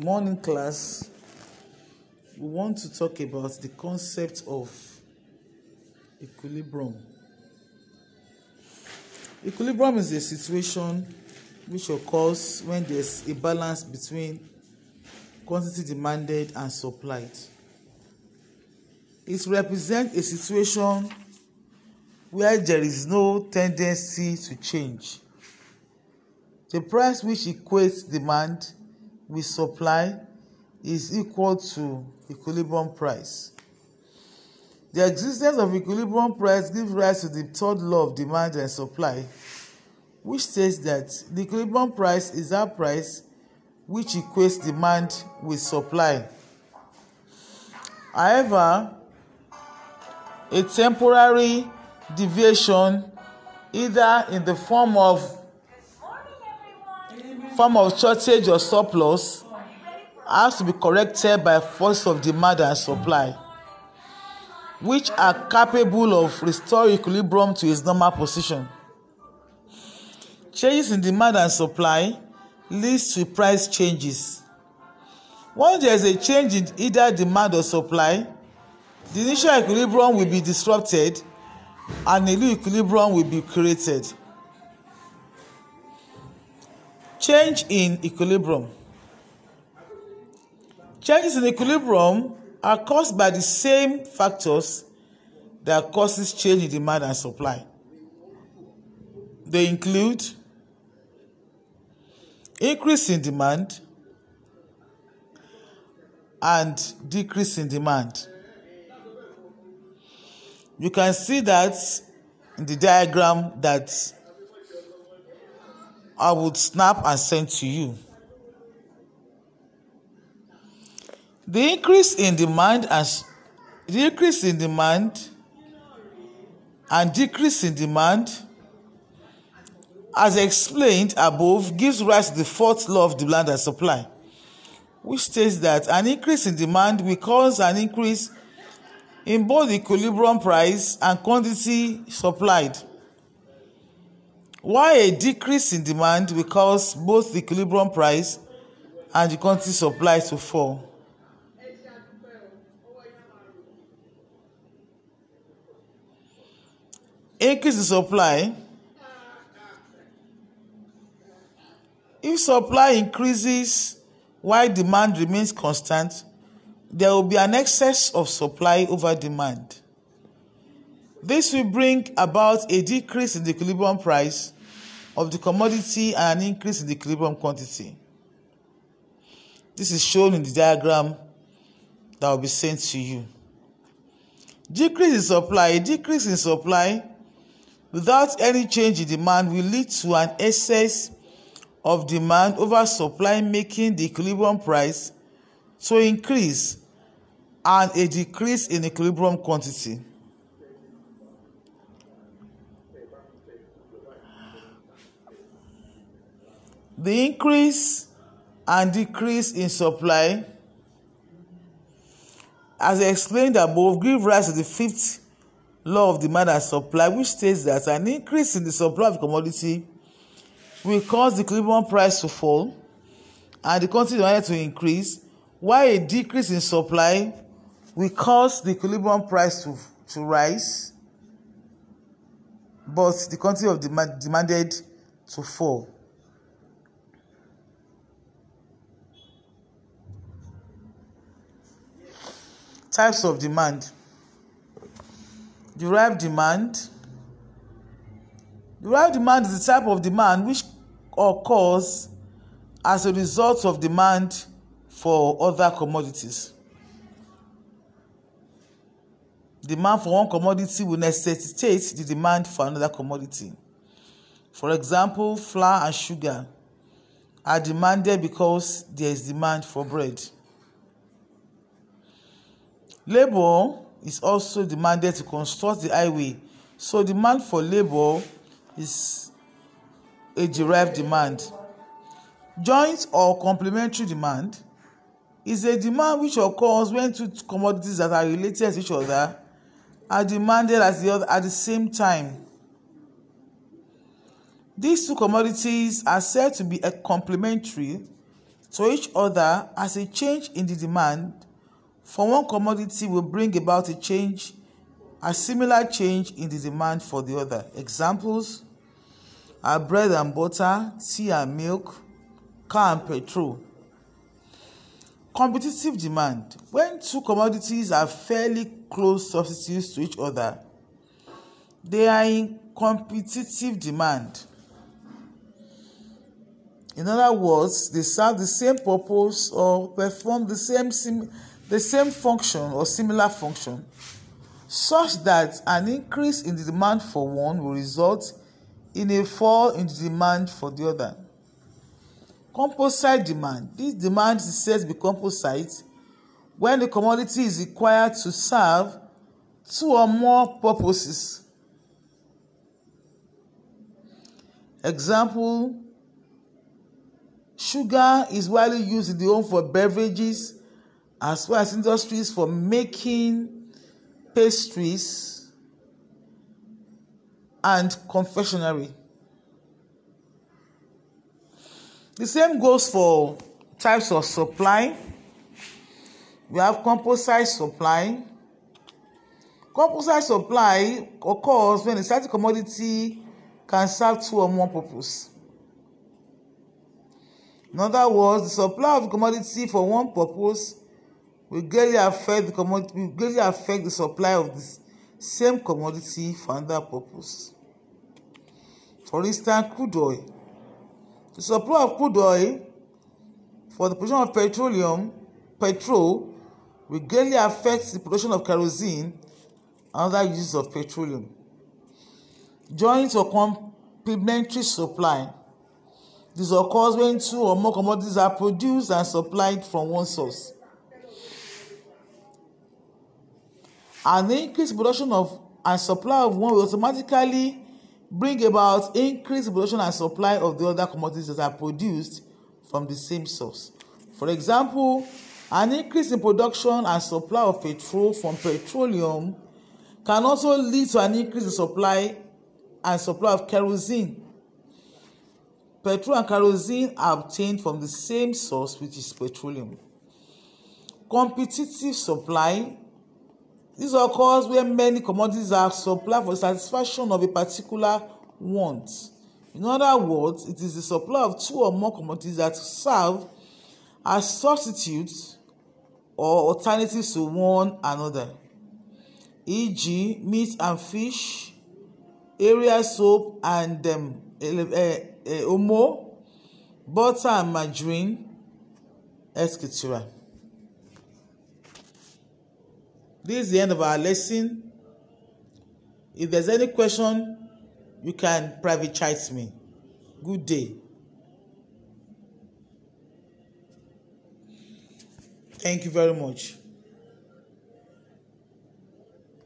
Morning, class. We want to talk about the concept of equilibrium. Equilibrium is a situation which occurs when there's a balance between quantity demanded and supplied. It represents a situation where there is no tendency to change. The price which equates demand with supply is equal to equilibrium price. The existence of equilibrium price gives rise to the third law of demand and supply, which states that the equilibrium price is that price which equates demand with supply. However, a temporary deviation, either in the form of form of shortage or surplus has to be corrected by force of demand and supply which are capable of restoring equilibrium to its normal position. Changes in demand and supply leads to price changes. Once there is a change in either demand or supply, the initial equilibrium will be disrupted and a new equilibrium will be created. Change in equilibrium. Changes in equilibrium are caused by the same factors that causes change in demand and supply. They include increase in demand and decrease in demand. You can see that in the diagram that I would snap and send to you. The increase in demand and the increase in demand and decrease in demand as explained above gives rise to the fourth law of demand and supply which states that an increase in demand will cause an increase in both the equilibrium price and quantity supplied while a decrease in demand will cause both the equilibrium price and the quantity supply to fall. Increase in supply. If supply increases while demand remains constant, there will be an excess of supply over demand. This will bring about a decrease in the equilibrium price of the commodity and an increase in the equilibrium quantity. This is shown in the diagram that will be sent to you. Decrease in supply. A decrease in supply without any change in demand will lead to an excess of demand over supply, making the equilibrium price to increase and a decrease in equilibrium quantity. The increase and decrease in supply, as explained above, give rise to the fifth law of demand and supply, which states that an increase in the supply of commodity will cause the equilibrium price to fall and the quantity demanded to increase, while a decrease in supply will cause the equilibrium price to, to rise, but the quantity of demand demanded to fall. Types of demand. Derived demand. Derived demand is the type of demand which occurs as a result of demand for other commodities. Demand for one commodity will necessitate the demand for another commodity. For example, flour and sugar are demanded because there is demand for bread. Labour is also demanded to construct the highway, so demand for labour is a derived demand. Joint or complementary demand is a demand which occurs when two commodities that are related to each other are demanded at the, other, at the same time. These two commodities are said to be complementary to each other as a change in the demand for one commodity will bring about a change, a similar change in the demand for the other. Examples are bread and butter, tea and milk, car and petrol. Competitive demand. When two commodities are fairly close substitutes to each other, they are in competitive demand. In other words, they serve the same purpose or perform the same sim the same function or similar function such that an increase in the demand for one will result in a fall in the demand for the other. Composite demand. This demand is said to be composite when the commodity is required to serve two or more purposes. Example, sugar is widely used in the home for beverages as well as industries for making pastries and confectionery. The same goes for types of supply. We have composite supply. Composite supply occurs when a certain commodity can serve two or more purposes. In other words, the supply of commodity for one purpose will greatly affect the commodity will greatly affect the supply of the same commodity for another purpose. For instance, crude oil. The supply of crude oil for the production of petroleum, petrol, will greatly affect the production of kerosene and other uses of petroleum. Joint or complementary supply. This occurs when two or more commodities are produced and supplied from one source. An increased production of and supply of one will automatically bring about increased production and supply of the other commodities that are produced from the same source. For example, an increase in production and supply of petrol from petroleum can also lead to an increase in supply and supply of kerosene. Petrol and kerosene are obtained from the same source, which is petroleum. Competitive supply This occurs when many commodities are supplied for satisfaction of a particular want. In other words, it is the supply of two or more commodities that serve as substitutes or alternatives to one another, e.g., meat and fish, area soap and um, uh, uh, omo, butter and margarine, etc. This is the end of our lesson. If there's any question, you can private chat me. Good day. Thank you very much.